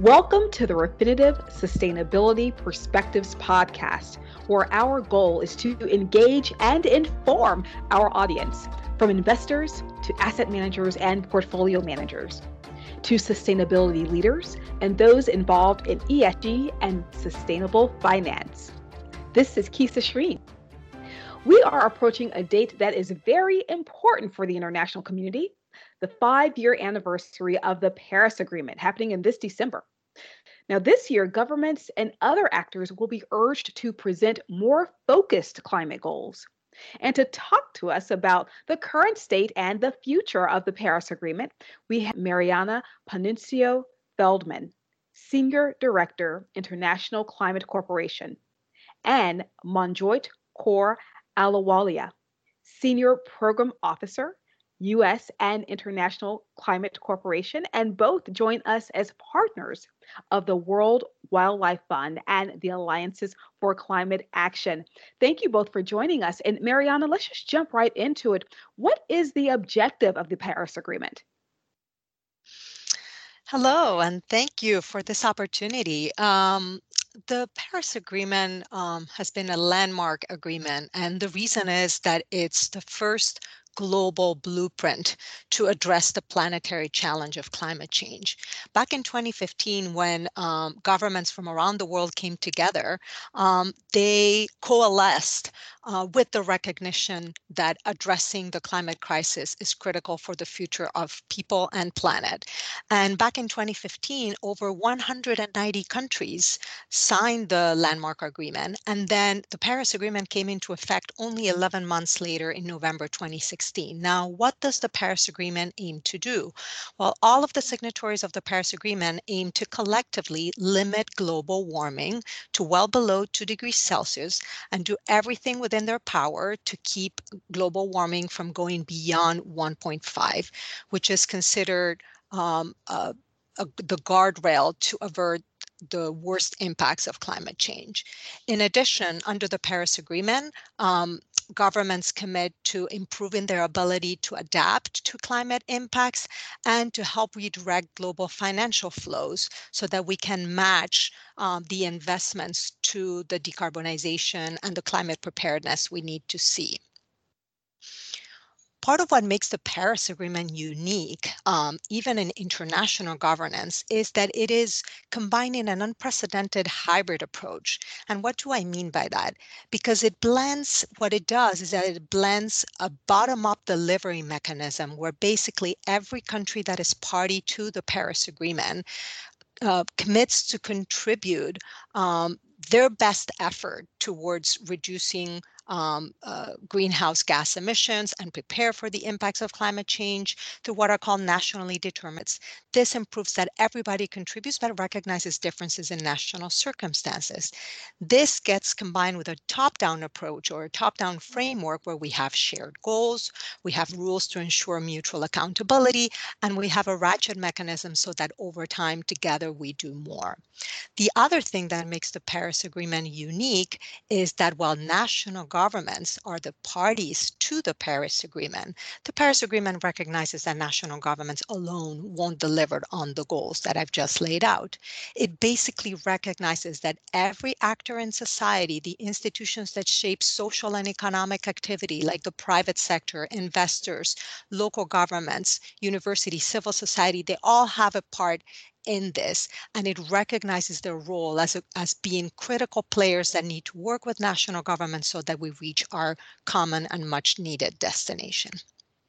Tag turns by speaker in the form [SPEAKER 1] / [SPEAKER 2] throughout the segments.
[SPEAKER 1] Welcome to the Refinitiv Sustainability Perspectives podcast, where our goal is to engage and inform our audience, from investors to asset managers and portfolio managers, to sustainability leaders and those involved in ESG and sustainable finance. This is Kisa Shreen. We are approaching a date that is very important for the international community the five year anniversary of the Paris Agreement happening in this December. Now, this year, governments and other actors will be urged to present more focused climate goals. And to talk to us about the current state and the future of the Paris Agreement, we have Mariana Panuncio Feldman, Senior Director, International Climate Cooperation, and Manjyot Kaur Ahluwalia, Senior Program Officer, U.S. and International Climate Cooperation, and both join us as partners of the World Wildlife Fund and the Alliances for Climate Action. Thank you both for joining us. And Mariana, let's just jump right into it. What is the objective of the Paris Agreement?
[SPEAKER 2] Hello, and thank you for this opportunity. Um, the Paris Agreement um, has been a landmark agreement, and the reason is that it's the first global blueprint to address the planetary challenge of climate change. Back in 2015, when um, governments from around the world came together, um, they coalesced uh, with the recognition that addressing the climate crisis is critical for the future of people and planet. And back in 2015, over 190 countries signed the landmark agreement. And then the Paris Agreement came into effect only 11 months later in November 2016. Now, what does the Paris Agreement aim to do? Well, all of the signatories of the Paris Agreement aim to collectively limit global warming to well below 2 degrees Celsius and do everything within their power to keep global warming from going beyond 1.5, which is considered um, the guardrail to avert the worst impacts of climate change. In addition, under the Paris Agreement, um, governments commit to improving their ability to adapt to climate impacts and to help redirect global financial flows so that we can match um, the investments to the decarbonization and the climate preparedness we need to see part of what makes the Paris Agreement unique, um, even in international governance, is that it is combining an unprecedented hybrid approach. And what do I mean by that? Because it blends, what it does is that it blends a bottom up delivery mechanism where basically every country that is party to the Paris Agreement uh, commits to contribute um, their best effort towards reducing um, uh, greenhouse gas emissions and prepare for the impacts of climate change through what are called nationally determined. This improves that everybody contributes but recognizes differences in national circumstances. This gets combined with a top-down approach or a top-down framework where we have shared goals, we have rules to ensure mutual accountability, and we have a ratchet mechanism so that over time together we do more. The other thing that makes the Paris Agreement unique is that while national governments are the parties to the Paris Agreement, the Paris Agreement recognizes that national governments alone won't deliver on the goals that I've just laid out. It basically recognizes that every actor in society, the institutions that shape social and economic activity, like the private sector, investors, local governments, universities, civil society, they all have a part in this and it recognizes their role as, a, as being critical players that need to work with national governments so that we reach our common and much needed destination.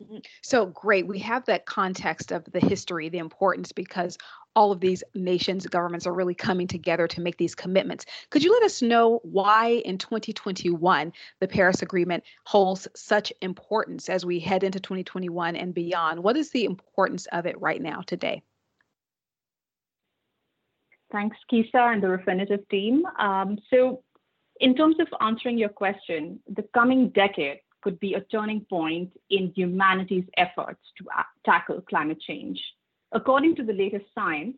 [SPEAKER 1] Mm-hmm. So great. We have that context of the history, the importance, because all of these nations, governments are really coming together to make these commitments. Could you let us know why in 2021 the Paris Agreement holds such importance as we head into 2021 and beyond? What is the importance of it right now today?
[SPEAKER 3] Thanks, Kisa and the Refinitiv team. Um, so in terms of answering your question, the coming decade could be a turning point in humanity's efforts to tackle climate change. According to the latest science,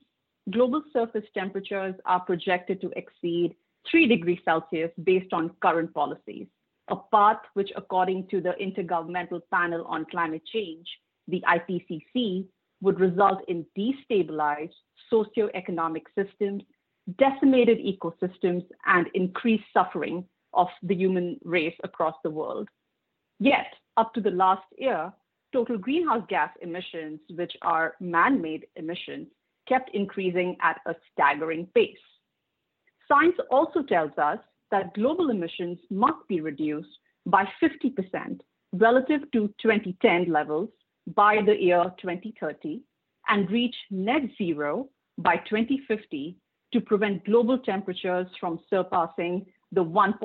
[SPEAKER 3] global surface temperatures are projected to exceed 3 degrees Celsius based on current policies, a path which, according to the Intergovernmental Panel on Climate Change, the IPCC, would result in destabilized socioeconomic systems, decimated ecosystems, and increased suffering of the human race across the world. Yet, up to the last year, total greenhouse gas emissions, which are man made emissions, kept increasing at a staggering pace. Science also tells us that global emissions must be reduced by 50% relative to 2010 levels by the year 2030 and reach net zero by 2050 to prevent global temperatures from surpassing the 1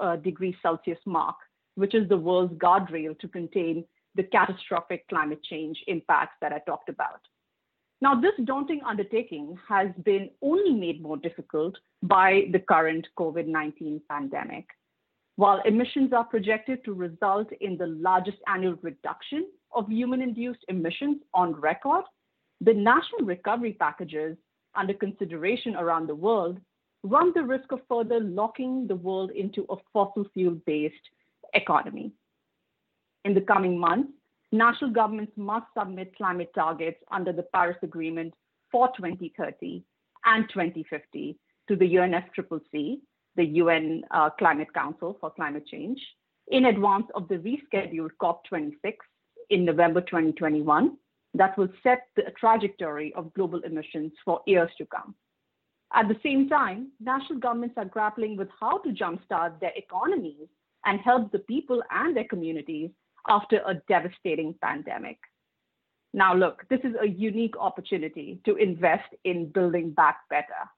[SPEAKER 3] uh, degree Celsius mark, which is the world's guardrail to contain the catastrophic climate change impacts that I talked about. Now, this daunting undertaking has been only made more difficult by the current COVID 19 pandemic. While emissions are projected to result in the largest annual reduction of human induced emissions on record, the national recovery packages under consideration around the world run the risk of further locking the world into a fossil fuel based economy. In the coming months, national governments must submit climate targets under the Paris Agreement for 2030 and 2050 to the UNFCCC, the UN uh, Climate Council for Climate Change, in advance of the rescheduled COP26 in November 2021 that will set the trajectory of global emissions for years to come. At the same time, national governments are grappling with how to jumpstart their economies and help the people and their communities after a devastating pandemic. Now, look, this is a unique opportunity to invest in building back better,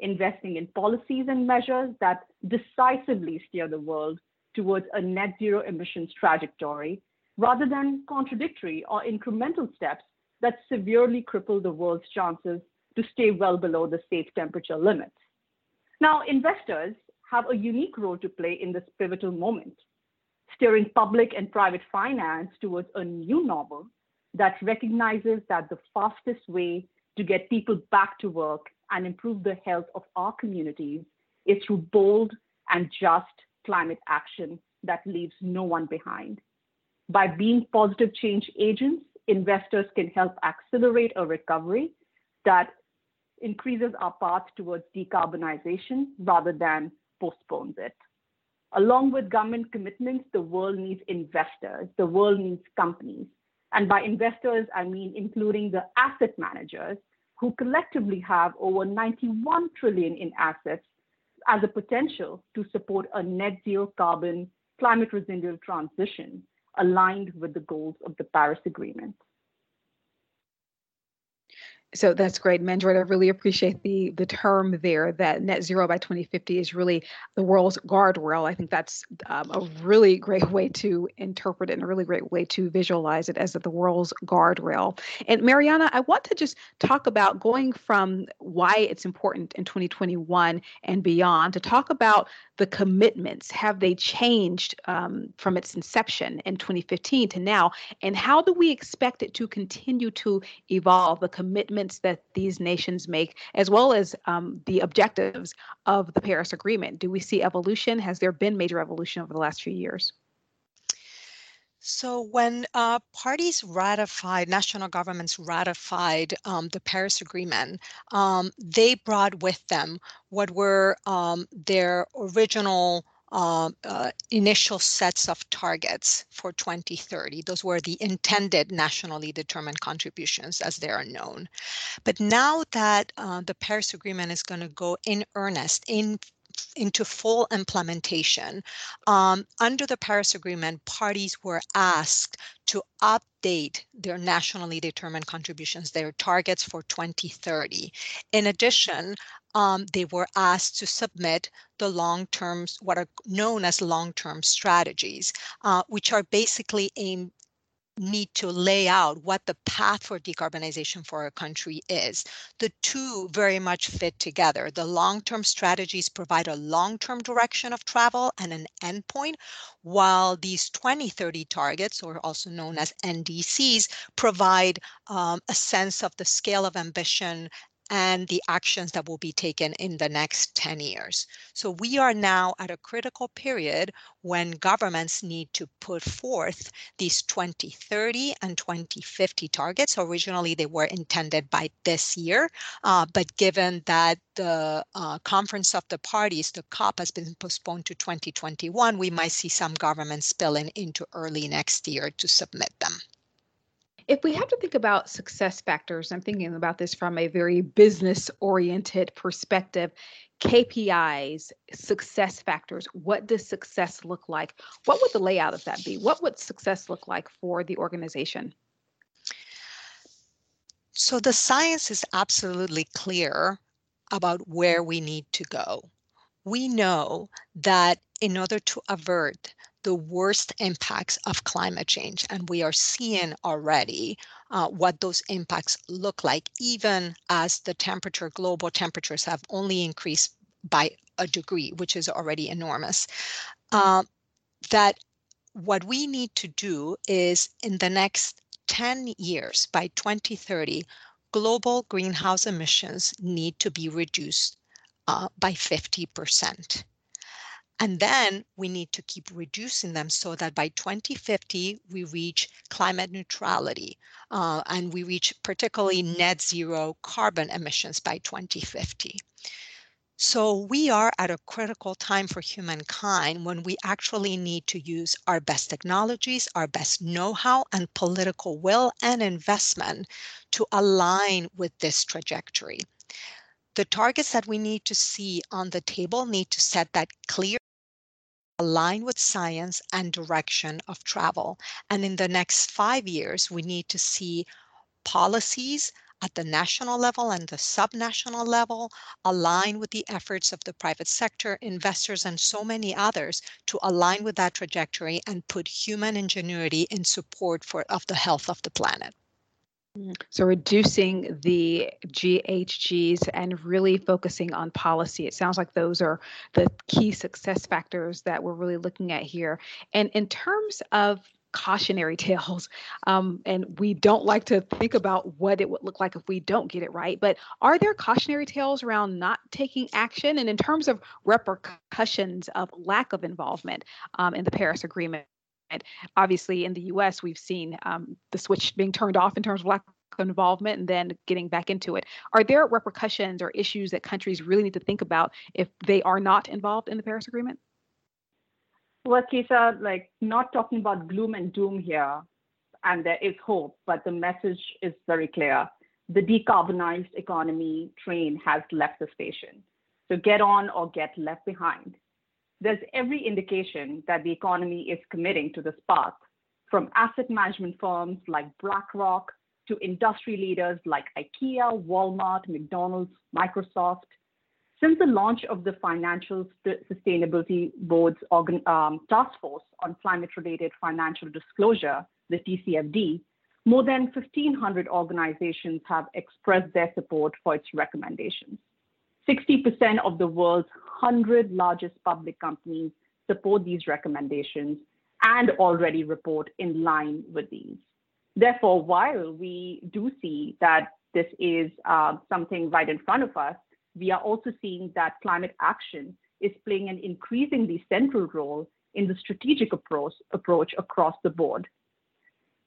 [SPEAKER 3] investing in policies and measures that decisively steer the world towards a net zero emissions trajectory rather than contradictory or incremental steps that severely cripple the world's chances to stay well below the safe temperature limits. Now, investors have a unique role to play in this pivotal moment steering public and private finance towards a new normal that recognizes that the fastest way to get people back to work and improve the health of our communities is through bold and just climate action that leaves no one behind. By being positive change agents, investors can help accelerate a recovery that increases our path towards decarbonization rather than postpones it. Along with government commitments, the world needs investors, the world needs companies. And by investors, I mean including the asset managers who collectively have over 91 trillion in assets as a potential to support a net zero carbon climate resilient transition aligned with the goals of the Paris Agreement.
[SPEAKER 1] So that's great, Manjyot. I really appreciate the the term there that net zero by 2050 is really the world's guardrail. I think that's um, a really great way to interpret it and a really great way to visualize it as the world's guardrail. And Mariana, I want to just talk about going from why it's important in 2021 and beyond to talk about the commitments. Have they changed um, from its inception in 2015 to now? And how do we expect it to continue to evolve? The commitment commitments that these nations make, as well as um, the objectives of the Paris Agreement? Do we see evolution? Has there been major evolution over the last few years?
[SPEAKER 2] So, when uh, parties ratified, national governments ratified um, the Paris Agreement, um, they brought with them what were um, their original uh, uh, initial sets of targets for 2030. Those were the intended nationally determined contributions as they are known. But now that uh, the Paris Agreement is going to go in earnest, in into full implementation. Um, under the Paris Agreement, parties were asked to update their nationally determined contributions, their targets for 2030. In addition, um, they were asked to submit the long term, what are known as long term strategies, uh, which are basically aimed need to lay out what the path for decarbonization for a country is. The two very much fit together. The long term strategies provide a long term direction of travel and an endpoint, while these 2030 targets, or also known as NDCs, provide um, a sense of the scale of ambition and the actions that will be taken in the next 10 years. So we are now at a critical period when governments need to put forth these 2030 and 2050 targets. Originally, they were intended by this year, uh, but given that the uh, Conference of the Parties, the COP, has been postponed to 2021, we might see some governments spilling into early next year to submit them.
[SPEAKER 1] If we have to think about success factors, I'm thinking about this from a very business oriented perspective. KPIs, success factors, what does success look like? What would the layout of that be? What would success look like for the organization?
[SPEAKER 2] So the science is absolutely clear about where we need to go. We know that in order to avert the worst impacts of climate change. And we are seeing already uh, what those impacts look like, even as the temperature, global temperatures have only increased by a degree, which is already enormous. Uh, that what we need to do is in the next 10 years, by 2030, global greenhouse emissions need to be reduced uh, by 50%. And then we need to keep reducing them so that by 2050, we reach climate neutrality uh, and we reach particularly net zero carbon emissions by 2050. So we are at a critical time for humankind when we actually need to use our best technologies, our best know-how and political will and investment to align with this trajectory. The targets that we need to see on the table need to set that clear align with science and direction of travel. And in the next five years, we need to see policies at the national level and the subnational level align with the efforts of the private sector, investors, and so many others to align with that trajectory and put human ingenuity in support for, of the health of the planet.
[SPEAKER 1] So reducing the GHGs and really focusing on policy. It sounds like those are the key success factors that we're really looking at here. And in terms of cautionary tales, um, and we don't like to think about what it would look like if we don't get it right, but are there cautionary tales around not taking action? And in terms of repercussions of lack of involvement um, in the Paris Agreement, Obviously, in the US, we've seen um, the switch being turned off in terms of lack of involvement and then getting back into it. Are there repercussions or issues that countries really need to think about if they are not involved in the Paris Agreement?
[SPEAKER 3] Well, Kisa, like not talking about gloom and doom here, and there is hope, but the message is very clear. The decarbonized economy train has left the station. So get on or get left behind there's every indication that the economy is committing to this path, from asset management firms like BlackRock to industry leaders like IKEA, Walmart, McDonald's, Microsoft. Since the launch of the Financial Sustainability Board's organ, um, task force on climate related financial disclosure, the TCFD, more than 1,500 organizations have expressed their support for its recommendations. 60% of the world's 100 largest public companies support these recommendations and already report in line with these. Therefore, while we do see that this is uh, something right in front of us, we are also seeing that climate action is playing an increasingly central role in the strategic approach, approach across the board.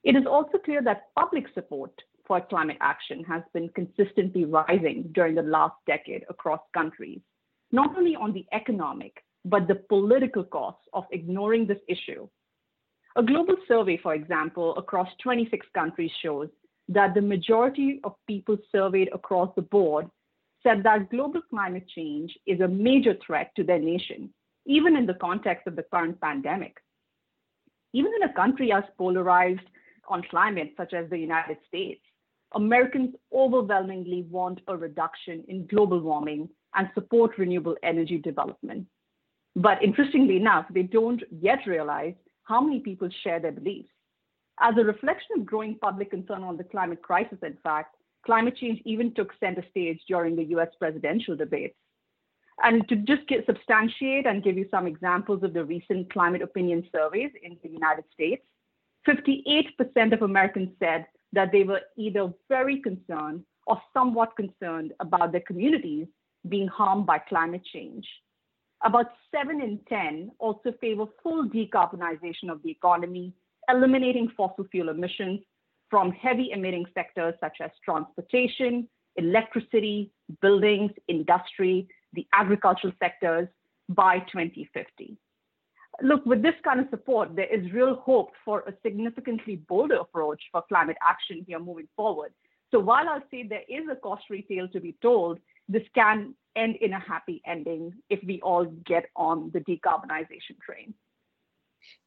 [SPEAKER 3] It is also clear that public support for climate action has been consistently rising during the last decade across countries, not only on the economic, but the political costs of ignoring this issue. A global survey, for example, across 26 countries shows that the majority of people surveyed across the board said that global climate change is a major threat to their nation, even in the context of the current pandemic. Even in a country as polarized on climate, such as the United States, Americans overwhelmingly want a reduction in global warming and support renewable energy development. But interestingly enough, they don't yet realize how many people share their beliefs. As a reflection of growing public concern on the climate crisis, in fact, climate change even took center stage during the US presidential debates. And to just get, substantiate and give you some examples of the recent climate opinion surveys in the United States, 58% of Americans said that they were either very concerned or somewhat concerned about their communities being harmed by climate change. About 7 in 10 also favor full decarbonization of the economy, eliminating fossil fuel emissions from heavy emitting sectors such as transportation, electricity, buildings, industry, the agricultural sectors by 2050. Look, with this kind of support, there is real hope for a significantly bolder approach for climate action here moving forward. So while I'll say there is a cautionary tale to be told, this can end in a happy ending if we all get on the decarbonization train.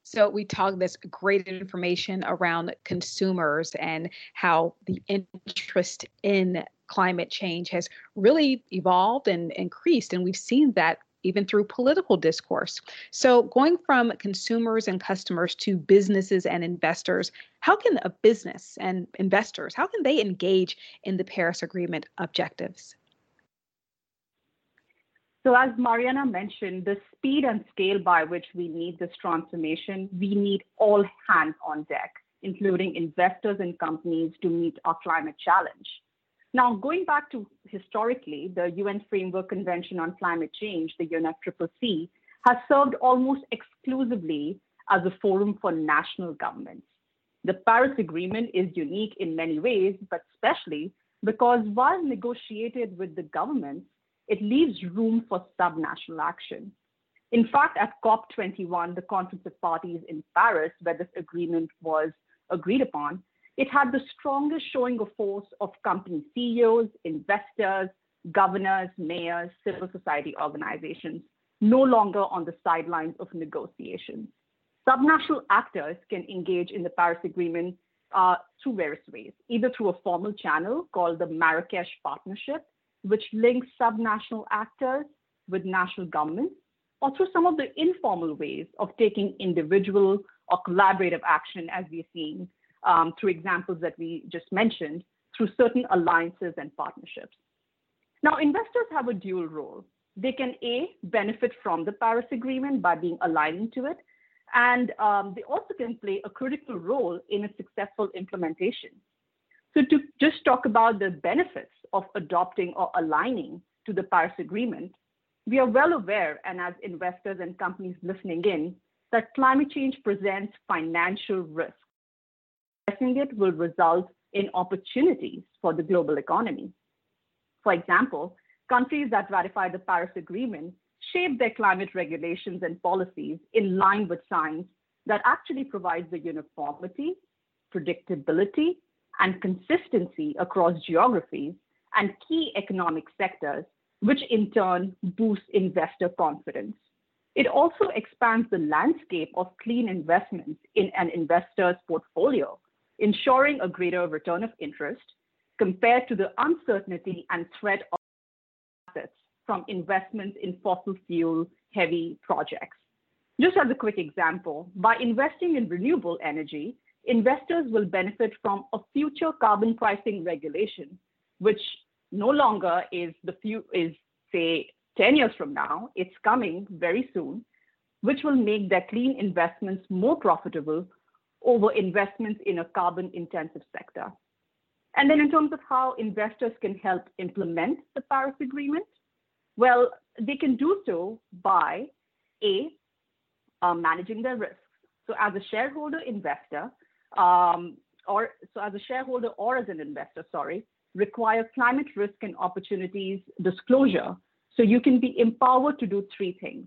[SPEAKER 1] So we talked this great information around consumers and how the interest in climate change has really evolved and increased. And we've seen that even through political discourse. So, going from consumers and customers to businesses and investors, how can a business and investors, how can they engage in the Paris Agreement objectives?
[SPEAKER 3] So, as Mariana mentioned, the speed and scale by which we need this transformation, we need all hands on deck, including investors and companies, to meet our climate challenge. Now, going back to historically, the UN Framework Convention on Climate Change, the UNFCCC, has served almost exclusively as a forum for national governments. The Paris Agreement is unique in many ways, but especially because while negotiated with the governments, it leaves room for subnational action. In fact, at COP21, the Conference of Parties in Paris, where this agreement was agreed upon, it had the strongest showing of force of company CEOs, investors, governors, mayors, civil society organizations, no longer on the sidelines of negotiations. Subnational actors can engage in the Paris Agreement uh, through various ways, either through a formal channel called the Marrakesh Partnership, which links subnational actors with national governments, or through some of the informal ways of taking individual or collaborative action, as we're seeing um, through examples that we just mentioned, through certain alliances and partnerships. Now, investors have a dual role. They can A, benefit from the Paris Agreement by being aligned to it, and um, they also can play a critical role in a successful implementation. So, to just talk about the benefits of adopting or aligning to the Paris Agreement, we are well aware, and as investors and companies listening in, that climate change presents financial risks. Addressing it will result in opportunities for the global economy. For example, countries that ratify the Paris Agreement shape their climate regulations and policies in line with science that actually provides the uniformity, predictability, and consistency across geographies and key economic sectors, which in turn boosts investor confidence. It also expands the landscape of clean investments in an investor's portfolio, ensuring a greater return of interest compared to the uncertainty and threat of assets from investments in fossil fuel heavy projects. Just as a quick example, by investing in renewable energy, investors will benefit from a future carbon pricing regulation, which no longer is the few is say 10 years from now, it's coming very soon, which will make their clean investments more profitable over investments in a carbon intensive sector. And then in terms of how investors can help implement the Paris Agreement, well, they can do so by A, uh, managing their risks. So as a shareholder investor, um, or so as a shareholder or as an investor, sorry, require climate risk and opportunities disclosure so you can be empowered to do three things.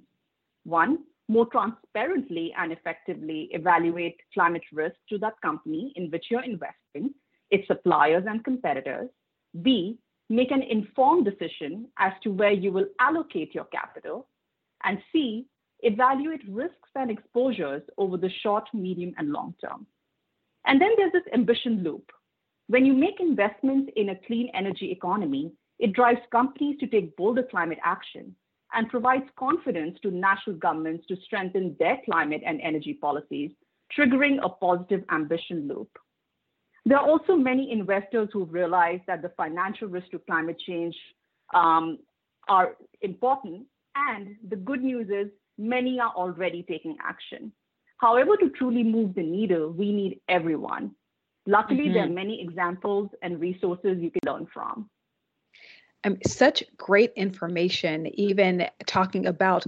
[SPEAKER 3] One, more transparently and effectively evaluate climate risk to that company in which you're investing, its suppliers and competitors. B, make an informed decision as to where you will allocate your capital. And C, evaluate risks and exposures over the short, medium, and long term. And then there's this ambition loop. When you make investments in a clean energy economy, it drives companies to take bolder climate action and provides confidence to national governments to strengthen their climate and energy policies, triggering a positive ambition loop. There are also many investors who've realized that the financial risks to climate change um, are important. And the good news is many are already taking action. However, to truly move the needle, we need everyone. luckily, mm-hmm. there are mm-hmm. many examples and resources you can learn from.
[SPEAKER 1] Such great information, even talking about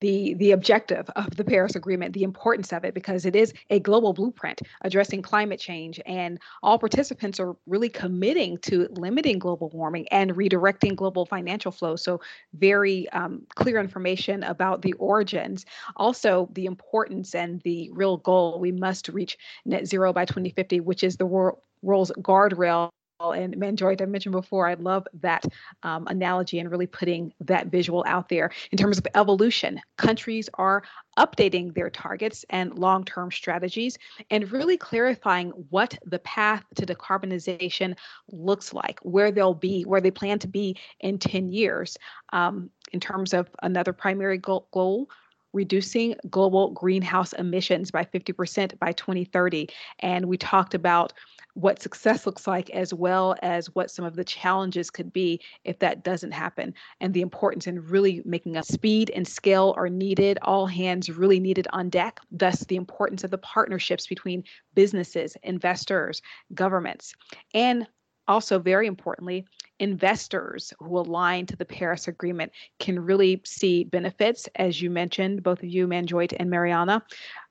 [SPEAKER 1] the the objective of the Paris Agreement, the importance of it, because it is a global blueprint addressing climate change, and all participants are really committing to limiting global warming and redirecting global financial flow. So, very um, clear information about the origins, also the importance and the real goal. We must reach net zero by 2050, which is the world world's guardrail and Manjyot, I mentioned before, I love that um, analogy and really putting that visual out there. In terms of evolution, countries are updating their targets and long term strategies and really clarifying what the path to decarbonization looks like, where they'll be, where they plan to be in 10 years. Um, in terms of another primary goal, goal reducing global greenhouse emissions by 50% by 2030. And we talked about what success looks like as well as what some of the challenges could be if that doesn't happen and the importance in really making a speed and scale are needed all hands really needed on deck thus the importance of the partnerships between businesses investors governments and also very importantly investors who align to the Paris Agreement can really see benefits, as you mentioned, both of you, Manjyot and Mariana.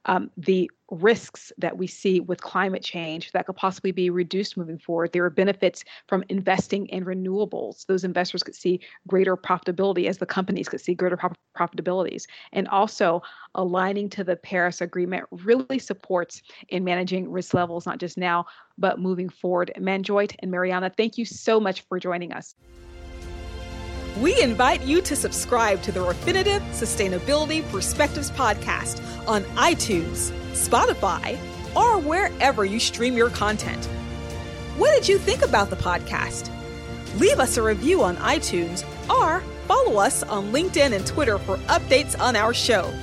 [SPEAKER 1] Um, the risks that we see with climate change that could possibly be reduced moving forward. There are benefits from investing in renewables. Those investors could see greater profitability as the companies could see greater profitabilities. And also, aligning to the Paris Agreement really supports in managing risk levels, not just now, but moving forward. Manjyot and Mariana, thank you so much for joining us.
[SPEAKER 4] We invite you to subscribe to the Refinitiv Sustainability Perspectives podcast on iTunes Spotify, or wherever you stream your content. What did you think about the podcast? Leave us a review on iTunes or follow us on LinkedIn and Twitter for updates on our show.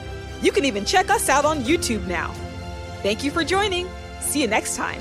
[SPEAKER 4] You can even check us out on YouTube now. Thank you for joining. See you next time.